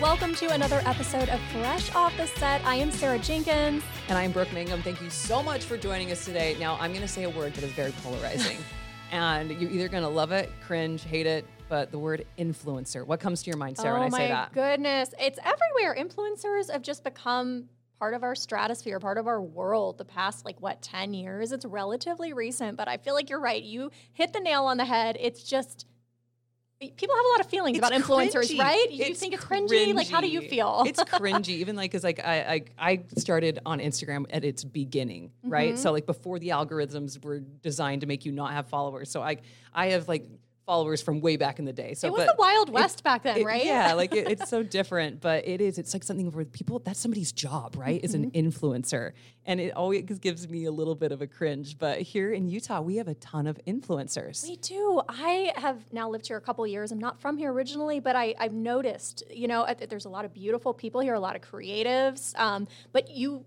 Welcome to another episode of Fresh Off the Set. I am Sarah Jenkins. And I'm Brooke Mangum. Thank you so much for joining us today. Now, I'm going to say a word that is very polarizing. and you're either going to love it, cringe, hate it, but the word influencer. What comes to your mind, Sarah, oh when I oh say that? Oh my goodness. It's everywhere. Influencers have just become part of our stratosphere, part of our world the past like what 10 years. It's relatively recent, but I feel like you're right. You hit the nail on the head. It's just people have a lot of feelings It's about influencers, cringy. right? You It's think it's cringy? Like how do you feel? it's cringy. Even like, cause like I, I, I started on Instagram at its beginning, right? Mm-hmm. So like before the algorithms were designed to make you not have followers. So I, I have like followers from way back in the day. So it was the Wild West back then, it- right? Yeah, like it, it's so different, but it is. It's like something where people. That's somebody's job, right? Is an Mm-hmm. influencer, and it always gives me a little bit of a cringe. But here in Utah, we have a ton of influencers. Me too. I have now lived here a couple years. I'm not from here originally, but I, I've noticed, you know, there's a lot of beautiful people here, a lot of creatives. Um, but you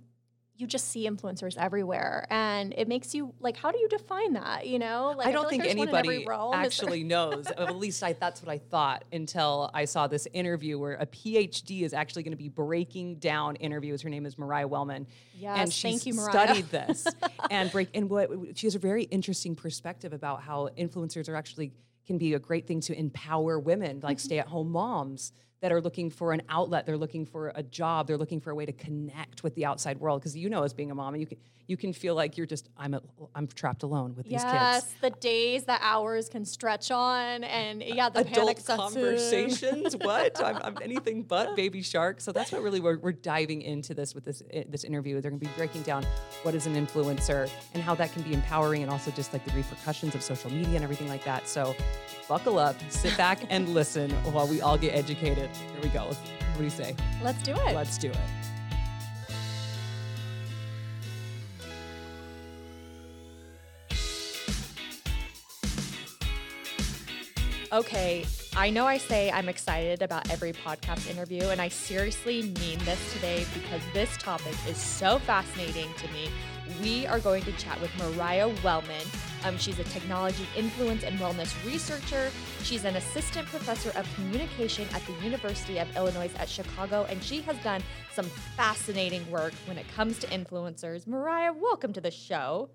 you just see influencers everywhere, and it makes you like, how do you define that? You know, like I don't like think there's one in every anybody. Actually knows. At least I, that's what I thought until I saw this interview where a PhD is actually going to be breaking down interviews. Her name is Mariah Wellman, Yes, and she's thank you, Mariah. studied this and break. And what she has a very interesting perspective about how influencers are actually can be a great thing to empower women, like Mm-hmm. stay-at-home moms that are looking for an outlet. They're looking for a job. They're looking for a way to connect with the outside world. Because you know, as being a mom, you can you can feel like you're just I'm a, I'm trapped alone with these kids. Yes, the days, the hours can stretch on, and yeah, the adult conversations. what? I'm, I'm anything but baby shark. So that's what really we're, we're diving into this with this eh, this interview. They're going to be breaking down what is an influencer and how that can be empowering, and also just like the repercussions of social media and everything like that. So buckle up, sit back, and listen while we all get educated. Here we go. What do you say? Let's do it. Let's do it. Okay, I know I say I'm excited about every podcast interview, and I seriously mean this today because this topic is so fascinating to me. We are going to chat with Mariah Wellman. Um, she's a technology influence and wellness researcher. She's an assistant professor of communication at the University of Illinois at Chicago, and she has done some fascinating work when it comes to influencers. Mariah, welcome to the show.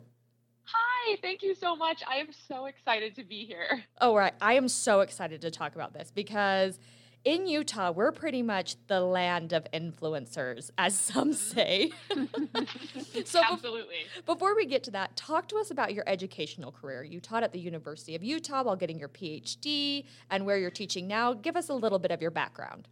Hi, thank you so much. I am so excited to be here. Oh, right. I am so excited to talk about this because in Utah, we're pretty much the land of influencers, as some say. so Absolutely. before we get to that, talk to us about your educational career. You taught at the University of Utah while getting your PhD and where you're teaching now. Give us a little bit of your background.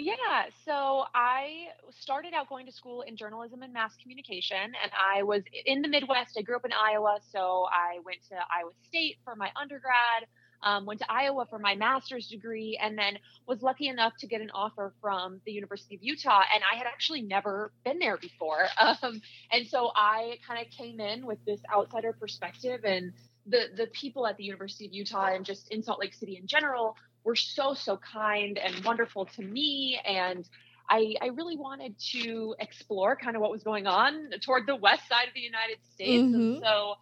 Yeah, so I started out going to school in journalism and mass communication, and I was in the Midwest. I grew up in Iowa, so I went to Iowa State for my undergrad, um, went to Iowa for my master's degree, and then was lucky enough to get an offer from the University of Utah. And I had actually never been there before. Um, and so I kind of came in with this outsider perspective, and the, the people at the University of Utah and just in Salt Lake City in general were so so kind and wonderful to me and I, I really wanted to explore kind of what was going on toward the west side of the United States. Mhm. And so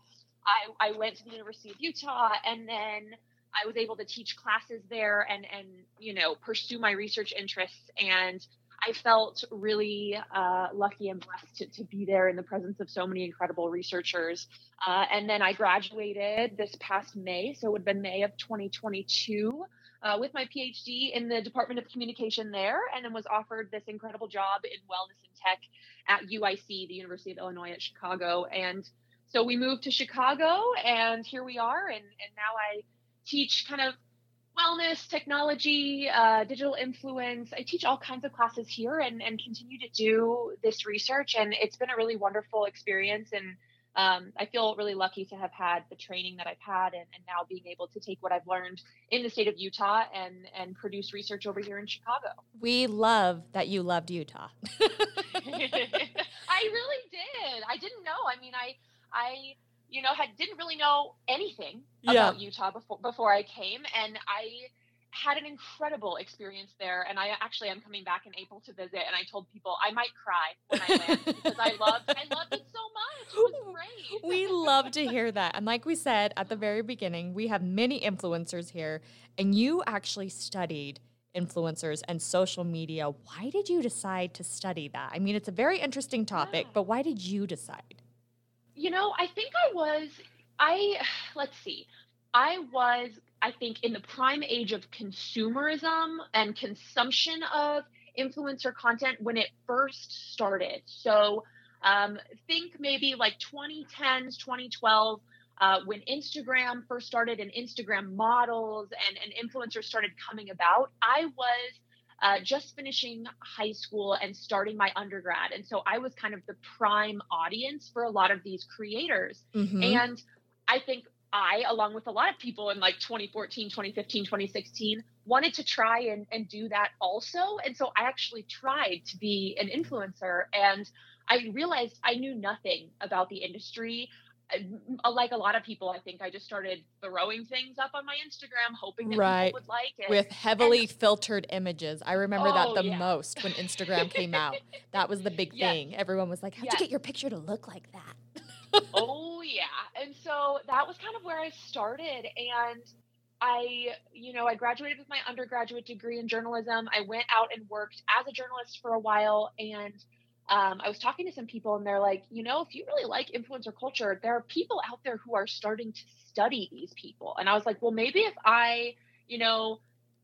I, I went to the University of Utah and then I was able to teach classes there and, and you know, pursue my research interests. And I felt really uh, lucky and blessed to, to be there in the presence of so many incredible researchers. Uh, and then I graduated this past May, so it would have been May of 2022 uh, with my PhD in the Department of Communication there, and then was offered this incredible job in wellness and tech at UIC, the University of Illinois at Chicago. And so we moved to Chicago, and here we are. And, and now I teach kind of wellness, technology, uh, digital influence. I teach all kinds of classes here and, and continue to do this research. And it's been a really wonderful experience. And um, I feel really lucky to have had the training that I've had and, and now being able to take what I've learned in the state of Utah and, and produce research over here in Chicago. We love that you loved Utah. I really did. I didn't know. I mean, I, I, you know, had didn't really know anything Yeah. about Utah before before I came, and I had an incredible experience there. And I actually am coming back in April to visit, and I told people I might cry when I land because I loved I loved it so much. It was great. we love to hear that. And like we said at the very beginning, we have many influencers here, and you actually studied influencers and social media. Why did you decide to study that? I mean, it's a very interesting topic, Yeah. but why did you decide? You know, I think I was, I, let's see, I was, I think, in the prime age of consumerism and consumption of influencer content when it first started. So, um, think maybe like 2010s, 2012. Uh, when Instagram first started and Instagram models and, and influencers started coming about, I was uh, just finishing high school and starting my undergrad. And so I was kind of the prime audience for a lot of these creators. Mhm. And I think I, along with a lot of people in like 2014, 2015, 2016, wanted to try and, and do that also. And so I actually tried to be an influencer and I realized I knew nothing about the industry. Uh, Like a lot of people, I think I just started throwing things up on my Instagram, hoping that Right. people would like it. With heavily filtered images. I remember that Oh, the yeah. most when Instagram came out. That was the big Yes. thing. Everyone was like, How'd Yes. you get your picture to look like that? oh yeah and so that was kind of where i started and i you know i graduated with my undergraduate degree in journalism i went out and worked as a journalist for a while and um, i was talking to some people and they're like you know if you really like influencer culture there are people out there who are starting to study these people and i was like well maybe if i you know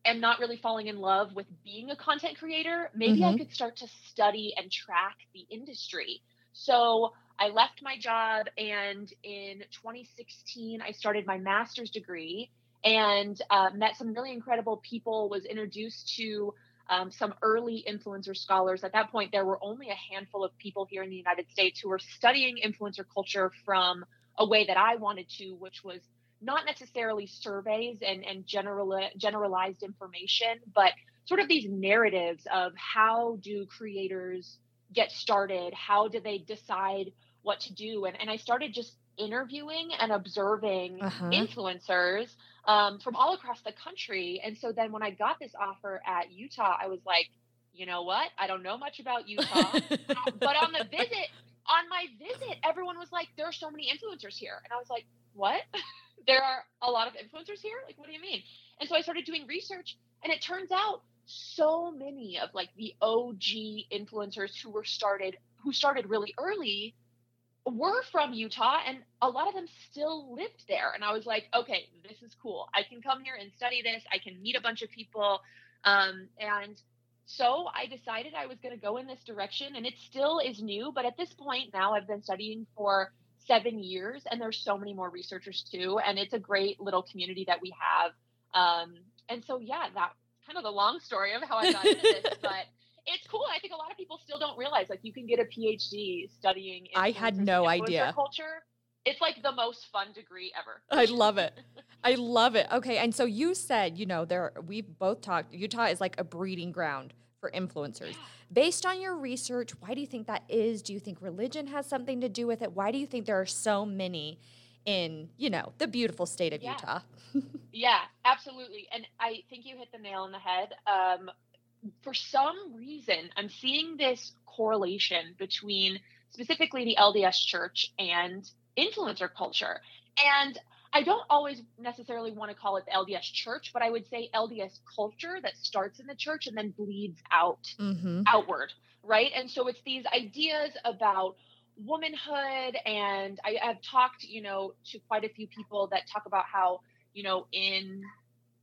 am not really falling in love with being a content creator maybe i Mhm. could start to study and track the industry so I left my job and in 2016 I started my master's degree and uh, met some really incredible people. Was introduced to um, some early influencer scholars. At that point, there were only a handful of people here in the United States who were studying influencer culture from a way that I wanted to, which was not necessarily surveys and, and general, generalized information, but sort of these narratives of how do creators get started? How do they decide what to do? And, and I started just interviewing and observing Uh-huh. influencers um, from all across the country. And so then when I got this offer at Utah, I was like, you know what? I don't know much about Utah. but on the visit, on my visit, everyone was like, there are so many influencers here. And I was like, what? there are a lot of influencers here? Like, what do you mean? And so I started doing research, and it turns out so many of like the OG influencers who were started, who started really early, were from Utah, and a lot of them still lived there. And I was like, okay, this is cool. I can come here and study this. I can meet a bunch of people. Um, and so I decided I was going to go in this direction, and it still is new. But at this point now, I've been studying for seven years, and there's so many more researchers too. And it's a great little community that we have. Um, and so, yeah, that's kind of the long story of how I got into this, but it's cool. I think a lot of people still don't realize like you can get a PhD studying. I had no idea. Culture. It's like the most fun degree ever. I love it. I love it. Okay, and so you said, you know, there we both talked. Utah is like a breeding ground for influencers. Based on your research, why do you think that is? Do you think religion has something to do with it? Why do you think there are so many in, you know, the beautiful state of Yeah. Utah? Yeah, absolutely. And I think you hit the nail on the head. Um, for some reason, I'm seeing this correlation between specifically the LDS church and influencer culture. And I don't always necessarily want to call it the LDS church, but I would say LDS culture that starts in the church and then bleeds out Mm-hmm. outward, right? And so it's these ideas about womanhood and I have talked, you know, to quite a few people that talk about how, you know, in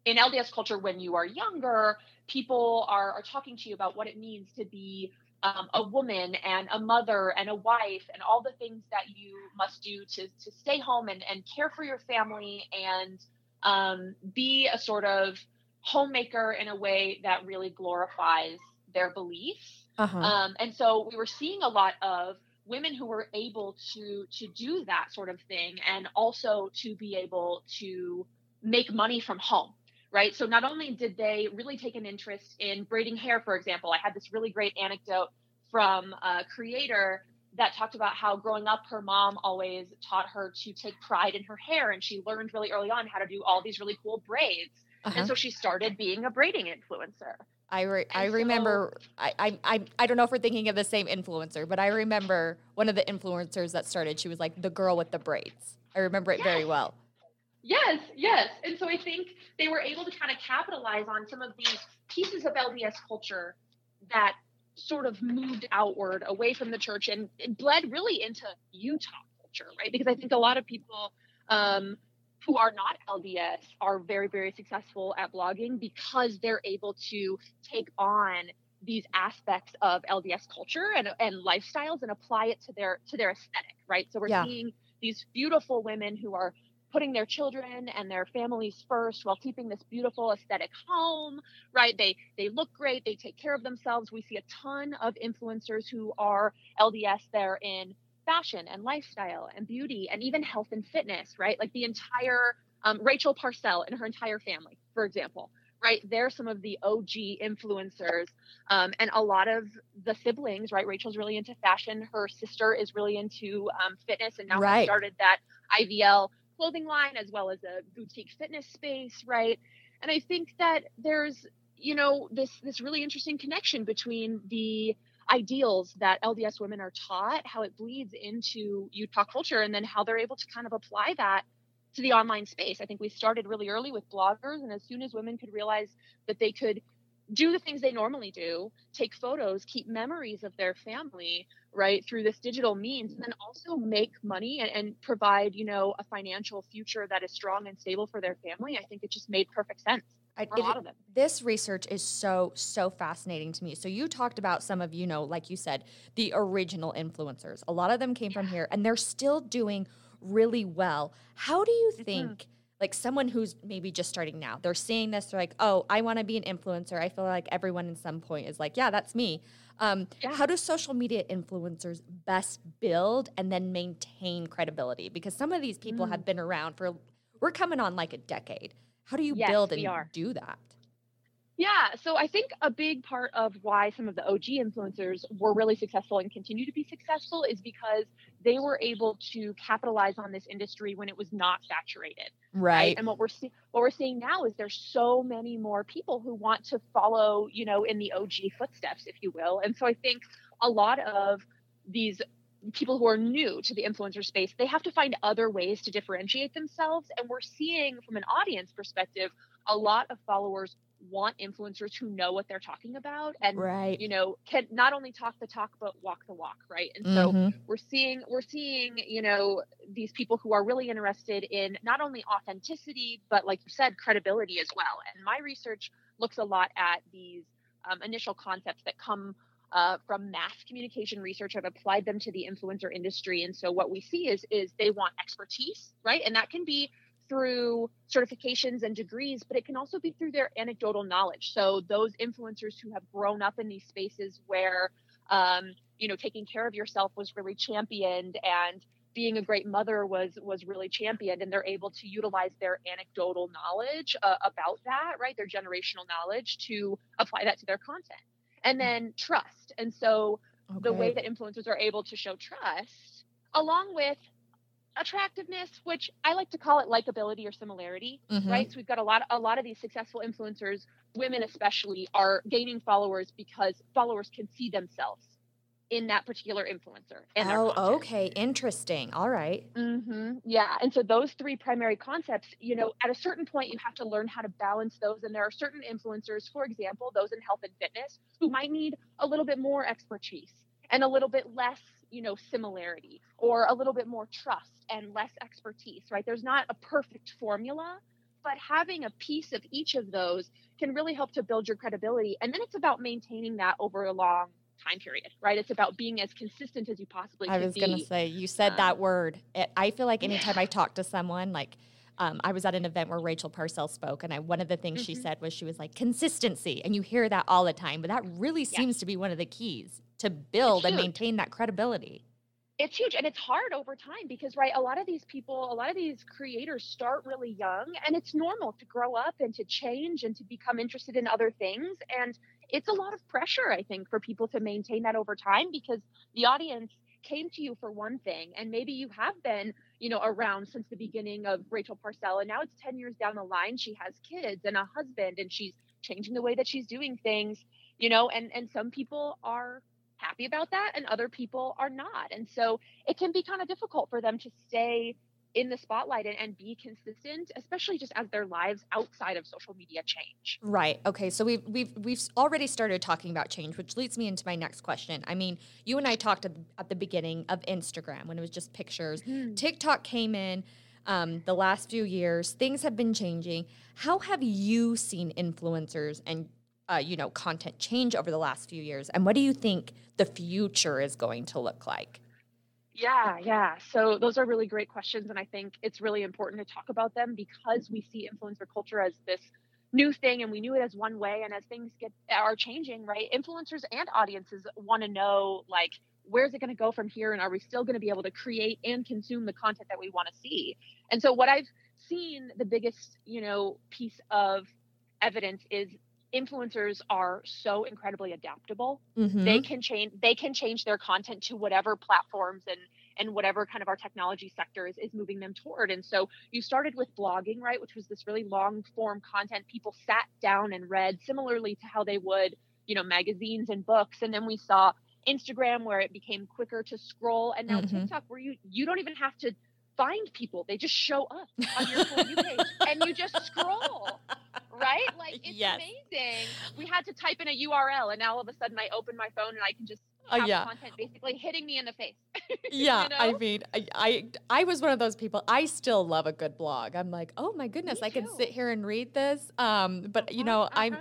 in LDS culture when you are younger, people are are talking to you about what it means to be um, a woman and a mother and a wife and all the things that you must do to to stay home and, and care for your family and um, be a sort of homemaker in a way that really glorifies their beliefs. Uh-huh. Um, and so we were seeing a lot of women who were able to to do that sort of thing and also to be able to make money from home right so not only did they really take an interest in braiding hair for example i had this really great anecdote from a creator that talked about how growing up her mom always taught her to take pride in her hair and she learned really early on how to do all these really cool braids uh-huh. and so she started being a braiding influencer I re- I and remember I, I I I don't know if we're thinking of the same influencer, but I remember one of the influencers that started. She was like the girl with the braids. I remember it very well. Yes, yes. And so I think they were able to kind of capitalize on some of these pieces of LDS culture that sort of moved outward away from the church and it bled really into Utah culture, right? Because I think a lot of people um, who are not LDS are very, very successful at blogging because they're able to take on these aspects of LDS culture and, and lifestyles and apply it to their to their aesthetic, right? So we're yeah. seeing these beautiful women who are putting their children and their families first while keeping this beautiful aesthetic home right? They they look great. They take care of themselves. We see a ton of influencers who are lds there in fashion and lifestyle and beauty and even health and fitness right? Like the entire um, rachel parcell and her entire family for example right? They're some of the og influencers um, and a lot of the siblings right? Rachel's really into fashion. Her sister is really into um, fitness and now right. started that ivl clothing line as well as a boutique fitness space, right? And I think that there's, you know, this this really interesting connection between the ideals that LDS women are taught, how it bleeds into Utah culture, and then how they're able to kind of apply that to the online space. I think we started really early with bloggers, and as soon as women could realize that they could do the things they normally do, take photos, keep memories of their family, right, through this digital means, and then also make money and, and, provide, you know, a financial future that is strong and stable for their family. I think it just made perfect sense. I, for a lot of them. This research is so so fascinating to me. So you talked about some of you know, like you said, the original influencers. A lot of them came yeah. from here, and they're still doing really well. How do you mm-hmm. think? Mm-hmm like someone who's maybe just starting now they're seeing this they're like oh i want to be an influencer. I feel like everyone in some point is like yeah that's me. Um, yeah. how do social media influencers best build and then maintain credibility? Because some of these people mm. have been around for we're coming on like a decade. How do you yes, build and do that yeah, so I think a big part of why some of the OG influencers were really successful and continue to be successful is because they were able to capitalize on this industry when it was not saturated. Right. right? And what we're see- what we're seeing now is there's so many more people who want to follow, you know, in the OG footsteps, if you will. And so I think a lot of these people who are new to the influencer space, they have to find other ways to differentiate themselves. And we're seeing from an audience perspective, a lot of followers want influencers who know what they're talking about and right. you know can not only talk the talk but walk the walk right? And so mm-hmm. we're seeing we're seeing you know these people who are really interested in not only authenticity but like you said credibility as well. And my research looks a lot at these um, initial concepts that come uh, from mass communication research. I've applied them to the influencer industry. And so what we see is is they want expertise right? And that can be through certifications and degrees, but it can also be through their anecdotal knowledge. So those influencers who have grown up in these spaces where, um, you know, taking care of yourself was really championed and being a great mother was was really championed and they're able to utilize their anecdotal knowledge uh, about that right their generational knowledge to apply that to their content and mm. then trust and so okay. the way that influencers are able to show trust along with attractiveness, which I like to call it likability or similarity, mm-hmm. right? So we've got a lot, a lot of these successful influencers, women especially, are gaining followers because followers can see themselves in that particular influencer. oh, okay, interesting. All right. mm-hmm. Yeah, and so those three primary concepts, you know, at a certain point, you have to learn how to balance those. And there are certain influencers, for example, those in health and fitness, who might need a little bit more expertise and a little bit less you know similarity or a little bit more trust and less expertise right there's not a perfect formula but having a piece of each of those can really help to build your credibility and then it's about maintaining that over a long time period right it's about being as consistent as you possibly can be. i was going to say you said um, that word it, i feel like anytime yeah. i talk to someone like um, I was at an event where Rachel Parcell spoke, and I, one of the things mm-hmm. she said was she was like consistency, and you hear that all the time, but that really seems to be one of the keys to build and maintain that credibility. It's huge and it's hard over time because right a lot of these people a lot of these creators start really young and it's normal to grow up and to change and to become interested in other things and it's a lot of pressure i think for people to maintain that over time because the audience came to you for one thing and maybe you have been you know around since the beginning of rachel parcell and now it's 10 years down the line she has kids and a husband and she's changing the way that she's doing things you know and and some people are happy about that and other people are not. And so it can be kind of difficult for them to stay in the spotlight and, and be consistent, especially just as their lives outside of social media change. Right. Okay. So we've we've we've already started talking about change, which leads me into my next question. I mean, you and I talked at the, at the beginning of Instagram when it was just pictures. Mm-hmm. TikTok came in um, the last few years. Things have been changing. How have you seen influencers and uh, you know content change over the last few years, and what do you think the future is going to look like? Yeah, yeah. So those are really great questions. And I think it's really important to talk about them because we see influencer culture as this new thing and we knew it as one way. And as things get are changing, right? Influencers and audiences want to know like where's it going to go from here? And are we still going to be able to create and consume the content that we want to see? And so what I've seen the biggest, you know, piece of evidence is influencers are so incredibly adaptable. Mm-hmm. They can change they can change their content to whatever platforms and and whatever kind of our technology sector is, is moving them toward. And so you started with blogging, right, which was this really long form content people sat down and read similarly to how they would, you know, magazines and books. And then we saw Instagram where it became quicker to scroll and now mm-hmm. TikTok where you you don't even have to find people. They just show up on your For You page and you just scroll. Right? Like it's yes. amazing. We had to type in a URL and now all of a sudden I open my phone and I can just uh, have uh, yeah. content basically hitting me in the face. yeah, you know? I mean, I, I, I was one of those people. I still love a good blog. I'm like, oh my goodness, I can sit here and read this. Um, but you uh-huh, know, uh-huh. I'm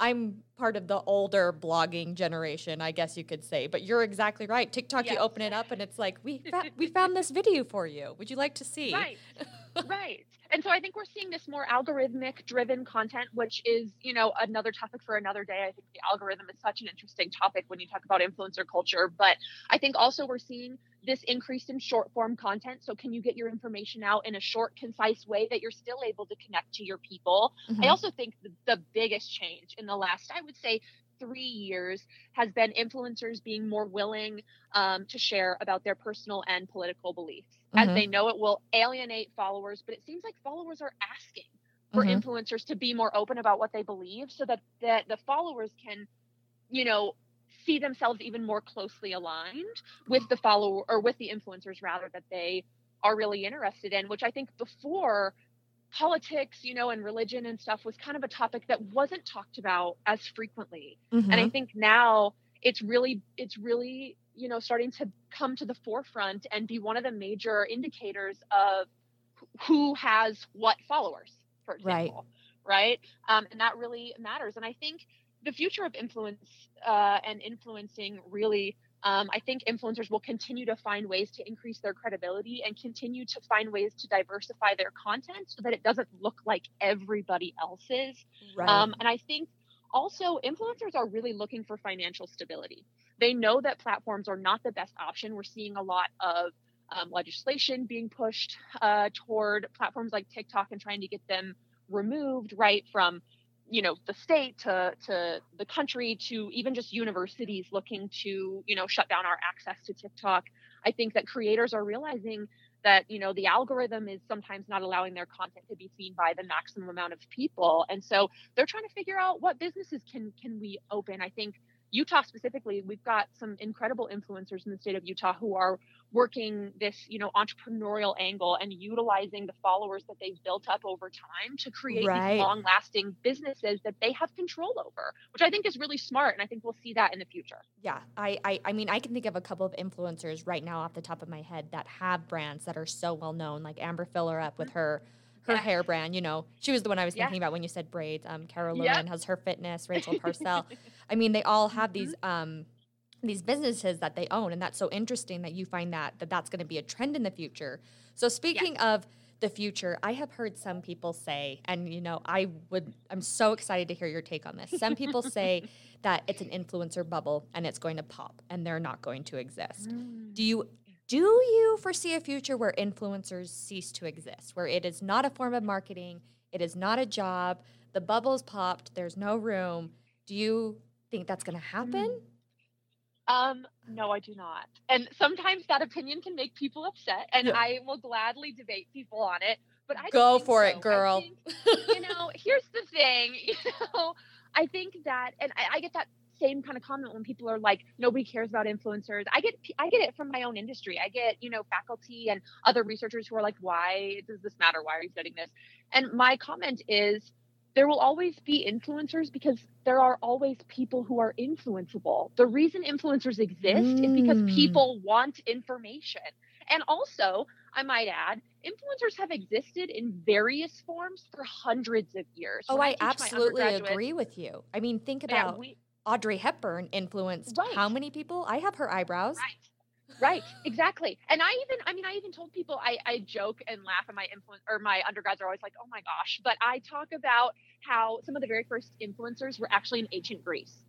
I'm part of the older blogging generation, I guess you could say. But you're exactly right. TikTok, yes. you open it up and it's like, we fa- we found this video for you. Would you like to see? Right. Right. And so I think we're seeing this more algorithmic driven content, which is, you know, another topic for another day. I think the algorithm is such an interesting topic when you talk about influencer culture. But I think also we're seeing this increase in short form content. So, can you get your information out in a short, concise way that you're still able to connect to your people? Mm-hmm. I also think the, the biggest change in the last, I would say, three years has been influencers being more willing um, to share about their personal and political beliefs mm-hmm. as they know it will alienate followers but it seems like followers are asking for mm-hmm. influencers to be more open about what they believe so that, that the followers can you know see themselves even more closely aligned with the follower or with the influencers rather that they are really interested in which i think before politics, you know, and religion and stuff was kind of a topic that wasn't talked about as frequently. Mm-hmm. And I mm-hmm. think now it's really it's really, you know, starting to come to the forefront and be one of the major indicators of who has what followers, for example. Right. right? Um, and that really matters. And I think the future of influence uh, and influencing really um, I think influencers will continue to find ways to increase their credibility and continue to find ways to diversify their content so that it doesn't look like everybody else's. Right. Um, and I think also influencers are really looking for financial stability. They know that platforms are not the best option. We're seeing a lot of um, legislation being pushed uh, toward platforms like TikTok and trying to get them removed right from you know the state to to the country to even just universities looking to you know shut down our access to TikTok. I think that creators are realizing that you know the algorithm is sometimes not allowing their content to be seen by the maximum amount of people and so they're trying to figure out what businesses can can we open i think Utah specifically, we've got some incredible influencers in the state of Utah who are working this, you know, entrepreneurial angle and utilizing the followers that they've built up over time to create right. these long-lasting businesses that they have control over, which I think is really smart, and I think we'll see that in the future. Yeah, I, I, I mean, I can think of a couple of influencers right now off the top of my head that have brands that are so well known, like Amber Fillerup with mm-hmm. Her hair brand. You know, she was the one I was thinking about when you said braids. Um, Carol yep. has her fitness, Rachel Parcell. I mean, they all have mm-hmm. these um, these businesses that they own, and that's so interesting that you find that that that's going to be a trend in the future. So speaking of the future, I have heard some people say, and you know, I would, I'm so excited to hear your take on this. Some people say that it's an influencer bubble and it's going to pop and they're not going to exist. Mm. Do you do you foresee a future where influencers cease to exist, where it is not a form of marketing, it is not a job, the bubble's popped, there's no room? Do you think that's going to happen? Mm. Um, no, I do not. And sometimes that opinion can make people upset, and yeah. I will gladly debate people on it. But I go for so. it, girl. Think, you know, here's the thing. You know, I think that, and I, I get that same kind of comment when people are like, nobody cares about influencers. I get I get it from my own industry. I get you know faculty and other researchers who are like, why does this matter? Why are you studying this? And my comment is there will always be influencers because there are always people who are influenceable. The reason influencers exist mm. is because mm. people want information. And also, I might add, influencers have existed in various forms for hundreds of years. Oh, I, I absolutely agree with you. I mean, think about yeah, we, Audrey Hepburn influenced right. how many people? I have her eyebrows. Right right exactly and i even i mean i even told people i i joke and laugh and my influence or my undergrads are always like oh my gosh but i talk about how some of the very first influencers were actually in ancient greece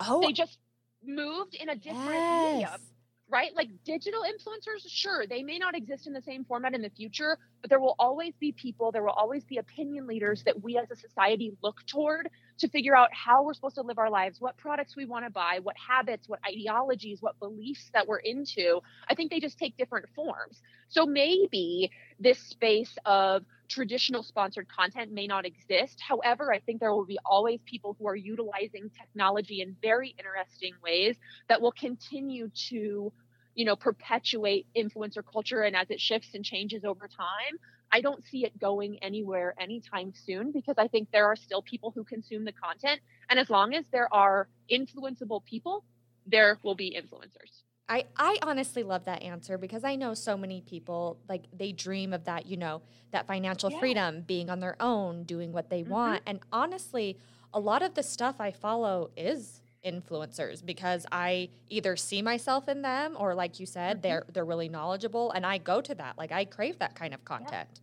oh they just moved in a different yes. medium right? Like digital influencers, sure, they may not exist in the same format in the future, but there will always be people, there will always be opinion leaders that we as a society look toward to figure out how we're supposed to live our lives, what products we want to buy, what habits, what ideologies, what beliefs that we're into. I think they just take different forms. So maybe this space of traditional sponsored content may not exist. However, I think there will be always people who are utilizing technology in very interesting ways that will continue to, you know, perpetuate influencer culture and as it shifts and changes over time. I don't see it going anywhere anytime soon because I think there are still people who consume the content. And as long as there are influenceable people, there will be influencers. I, I honestly love that answer because I know so many people like they dream of that, you know, that financial yeah. freedom, being on their own, doing what they mm-hmm. want. And honestly, a lot of the stuff I follow is influencers because I either see myself in them or like you said, mm-hmm. they're they're really knowledgeable and I go to that. Like I crave that kind of content. Yeah.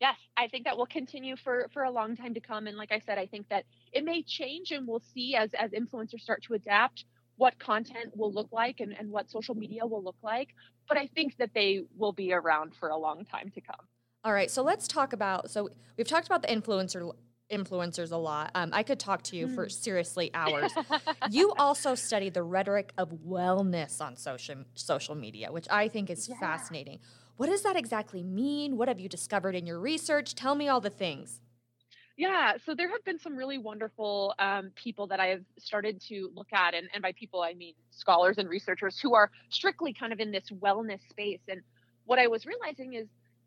Yes, I think that will continue for for a long time to come. And like I said, I think that it may change and we'll see as as influencers start to adapt what content will look like and, and what social media will look like. But I think that they will be around for a long time to come. All right, so let's talk about. So we've talked about the influencer influencers a lot. Um, I could talk to you for hmm. seriously hours. you also study the rhetoric of wellness on social social media, which I think is yeah. fascinating. What does that exactly mean? What have you discovered in your research? Tell me all the things. Yeah, so there have been some really wonderful um, people that I've started to look at, and, and by people I mean scholars and researchers who are strictly kind of in this wellness space. And what I was realizing is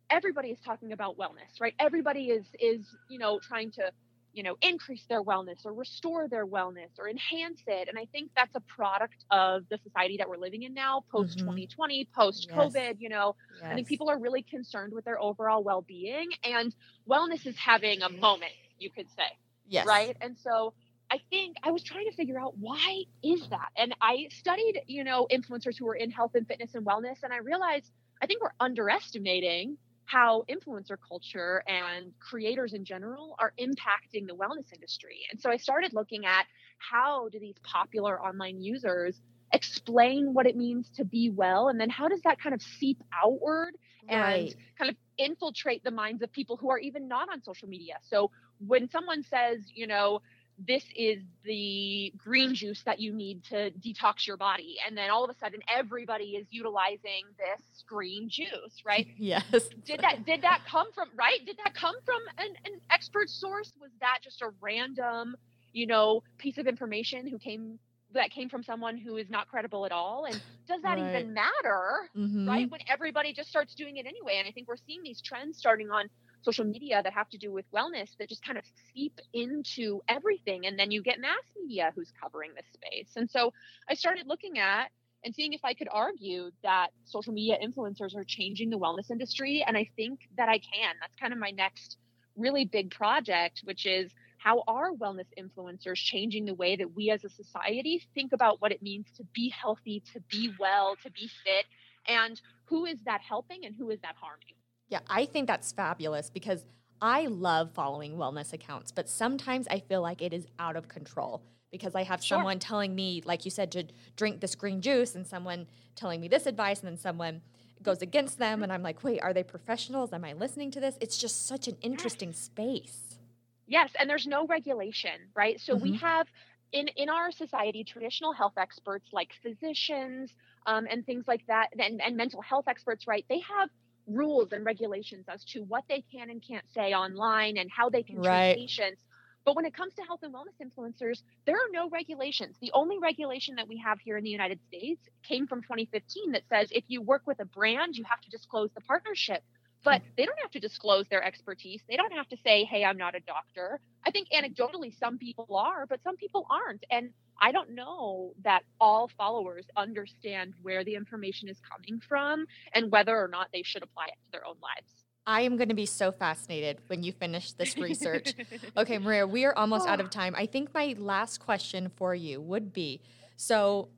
everybody is talking about wellness, right? Everybody is is you know trying to you know increase their wellness or restore their wellness or enhance it and i think that's a product of the society that we're living in now post 2020 mm-hmm. post covid yes. you know yes. i think people are really concerned with their overall well-being and wellness is having a moment you could say. Yes. Right. And so I think I was trying to figure out why is that? And I studied, you know, influencers who were in health and fitness and wellness. And I realized I think we're underestimating how influencer culture and creators in general are impacting the wellness industry. And so I started looking at how do these popular online users explain what it means to be well and then how does that kind of seep outward right. and kind of infiltrate the minds of people who are even not on social media. So when someone says, you know, this is the green juice that you need to detox your body and then all of a sudden everybody is utilizing this green juice right? Yes. Did that did that come from right? Did that come from an, an expert source? Was that just a random you know piece of information who came that came from someone who is not credible at all? And does that right. even matter mm-hmm. right when everybody just starts doing it anyway? And i think we're seeing these trends starting on social media that have to do with wellness that just kind of seep into everything. And then you get mass media who's covering this space. And so I started looking at and seeing if I could argue that social media influencers are changing the wellness industry. And I think that I can. That's kind of my next really big project, which is how are wellness influencers changing the way that we as a society think about what it means to be healthy, to be well, to be fit, and who is that helping and who is that harming? Yeah, I think that's fabulous because I love following wellness accounts, but sometimes I feel like it is out of control because I have sure. someone telling me, like you said, to drink this green juice, and someone telling me this advice, and then someone goes against them, and I'm like, wait, are they professionals? Am I listening to this? It's just such an interesting yes. space. Yes, and there's no regulation, right? So mm-hmm. we have in in our society traditional health experts like physicians um, and things like that, and, and mental health experts, right? They have rules and regulations as to what they can and can't say online and how they can right. treat patients. But when it comes to health and wellness influencers, there are no regulations. The only regulation that we have here in the United States came from 2015 that says if you work with a brand, you have to disclose the partnership. But Hmm. they don't have to disclose their expertise. They don't have to say, hey, I'm not a doctor. I think anecdotally, some people are, but some people aren't. And I don't know that all followers understand where the information is coming from and whether or not they should apply it to their own lives. I am going to be so fascinated when you finish this research. okay, Maria, we are almost out of time. I think my last question for you would be so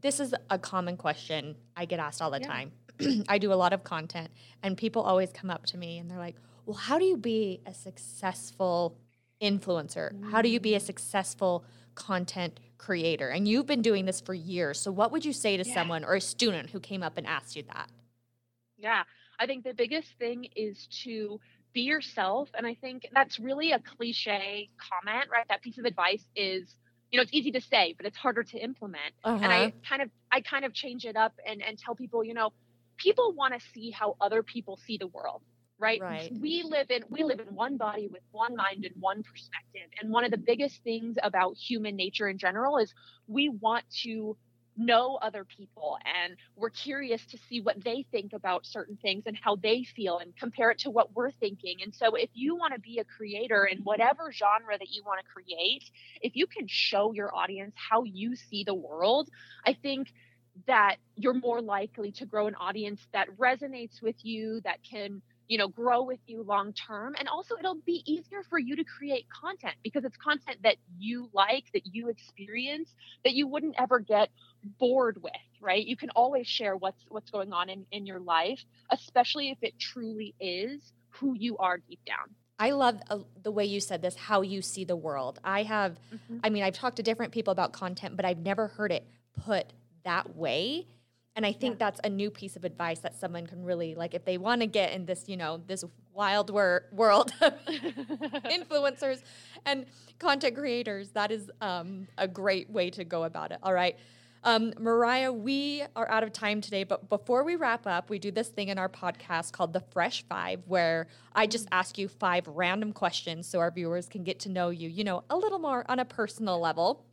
this is a common question I get asked all the Yeah. time. I do a lot of content and people always come up to me and they're like, "Well, how do you be a successful influencer? How do you be a successful content creator?" And you've been doing this for years. So what would you say to Yeah. someone or a student who came up and asked you that? Yeah, I think the biggest thing is to be yourself. And I think that's really a cliche comment, right? That piece of advice is, you know, it's easy to say, but it's harder to implement. And Uh-huh. I kind of I kind of change it up and, and tell people, you know, people want to see how other people see the world. Right? Right. We live in we live in one body with one mind and one perspective. And one of the biggest things about human nature in general is we want to know other people and we're curious to see what they think about certain things and how they feel and compare it to what we're thinking. And so if you want to be a creator in whatever genre that you want to create, if you can show your audience how you see the world, I think that you're more likely to grow an audience that resonates with you, that can you know grow with you long term. And also it'll be easier for you to create content because it's content that you like that you experience that you wouldn't ever get bored with right? You can always share what's what's going on in in your life especially if it truly is who you are deep down. I love uh, the way you said this, how you see the world. I have, I mean, I've talked to different people about content, but I've never heard it put that way. And I think Yeah. that's a new piece of advice that someone can really, like, if they want to get in this, you know, this wild wor- world of influencers and content creators, that is um, a great way to go about it. All right. Um, Mariah, we are out of time today, but before we wrap up, we do this thing in our podcast called the Fresh Five, where I just ask you five random questions so our viewers can get to know you, you know, a little more on a personal level.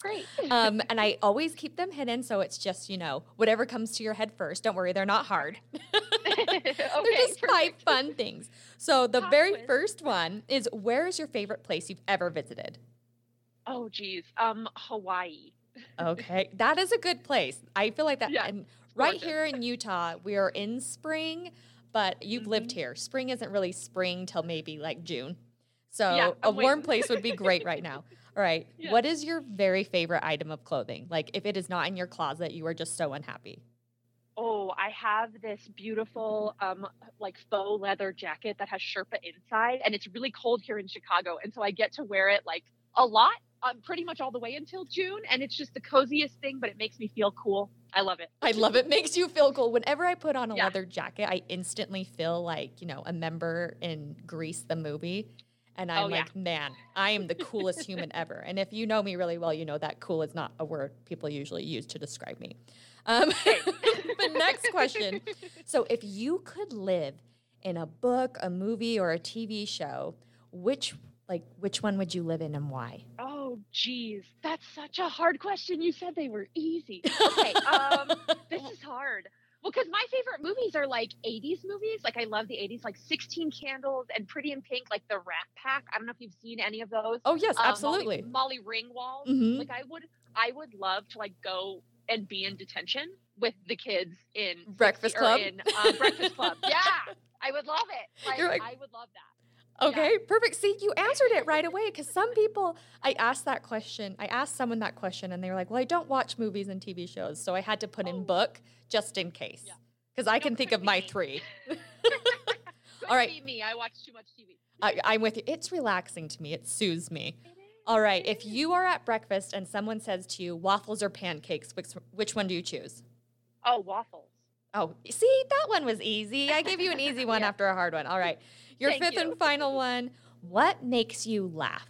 Great Um, and I always keep them hidden, so it's just, you know, whatever comes to your head first. Don't worry, they're not hard. okay, they're just five fun things. So the Pop very first one is where is your favorite place you've ever visited? oh geez um hawaii Okay, that is a good place. I feel like that. Yeah, and right gorgeous. here in Utah, we are in spring, but you've lived Mhm. here. Spring isn't really spring till maybe like June. So Yeah, a I'm warm place would be great right now. Right. Yeah. What is your very favorite item of clothing? Like if it is not in your closet, you are just so unhappy. Oh, I have this beautiful um like faux leather jacket that has Sherpa inside and it's really cold here in Chicago and so I get to wear it like a lot um, pretty much all the way until June and it's just the coziest thing but it makes me feel cool. I love it. I love it. Makes you feel cool. Whenever I put on a Yeah. leather jacket, I instantly feel like, you know, a member in Grease the movie. And I'm Oh, yeah. like, man, I am the coolest human ever. And if you know me really well, you know that cool is not a word people usually use to describe me. Um, the next question. So, if you could live in a book, a movie, or a TV show, which like which one would you live in and why? Oh geez, that's such a hard question. You said they were easy. Okay, um this is hard. Well, because my favorite movies are like 80s movies. Like I love the 80s, like 16 Candles and Pretty in Pink, like the Rat Pack. I don't know if you've seen any of those. oh yes, Molly- absolutely. Molly, Ringwald. Mhm. Like I would, I would love to like go and be in detention with the kids in Breakfast Club? In uh, Breakfast Club. Yeah, I would love it. Like, like- I would love that. Okay, perfect. See, you answered it right away because some people, I asked that question, I asked someone that question, and they were like, Well, I don't watch movies and TV shows. So I had to put in Oh. book just in case. Yeah. Because I No, can think of my me. three. All right. me. I watch too much TV. I, I'm with you. It's relaxing to me, it soothes me. All right, if you are at breakfast and someone says to you, waffles or pancakes, which, which one do you choose? Oh, waffles. Oh, see, that one was easy. I gave you an easy one Yeah. after a hard one. All right, your Thank fifth you. and final one. What makes you laugh?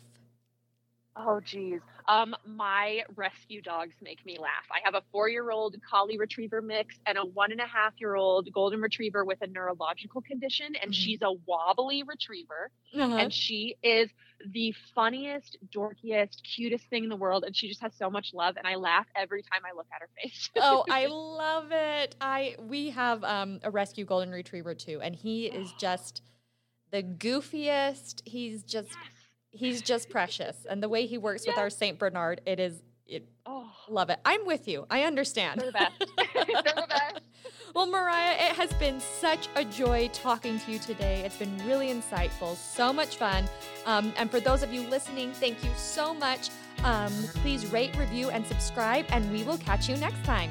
Oh, geez. Um, my rescue dogs make me laugh. I have a four-year-old collie retriever mix and a one and a half-year-old golden retriever with a neurological condition, and Mhm. she's a wobbly retriever, Uh-huh. and she is the funniest, dorkiest, cutest thing in the world, and she just has so much love, and I laugh every time I look at her face. oh, I love it. I we have um, a rescue golden retriever too, and he is just the goofiest. He's just yes. He's just precious, and the way he works with our Saint Bernard, it is it. Oh, Love it. I'm with you. I understand. they're the best. they're the best. Well, Mariah, it has been such a joy talking to you today. It's been really insightful, so much fun. Um, and for those of you listening, thank you so much. Um, please rate, review, and subscribe, and we will catch you next time.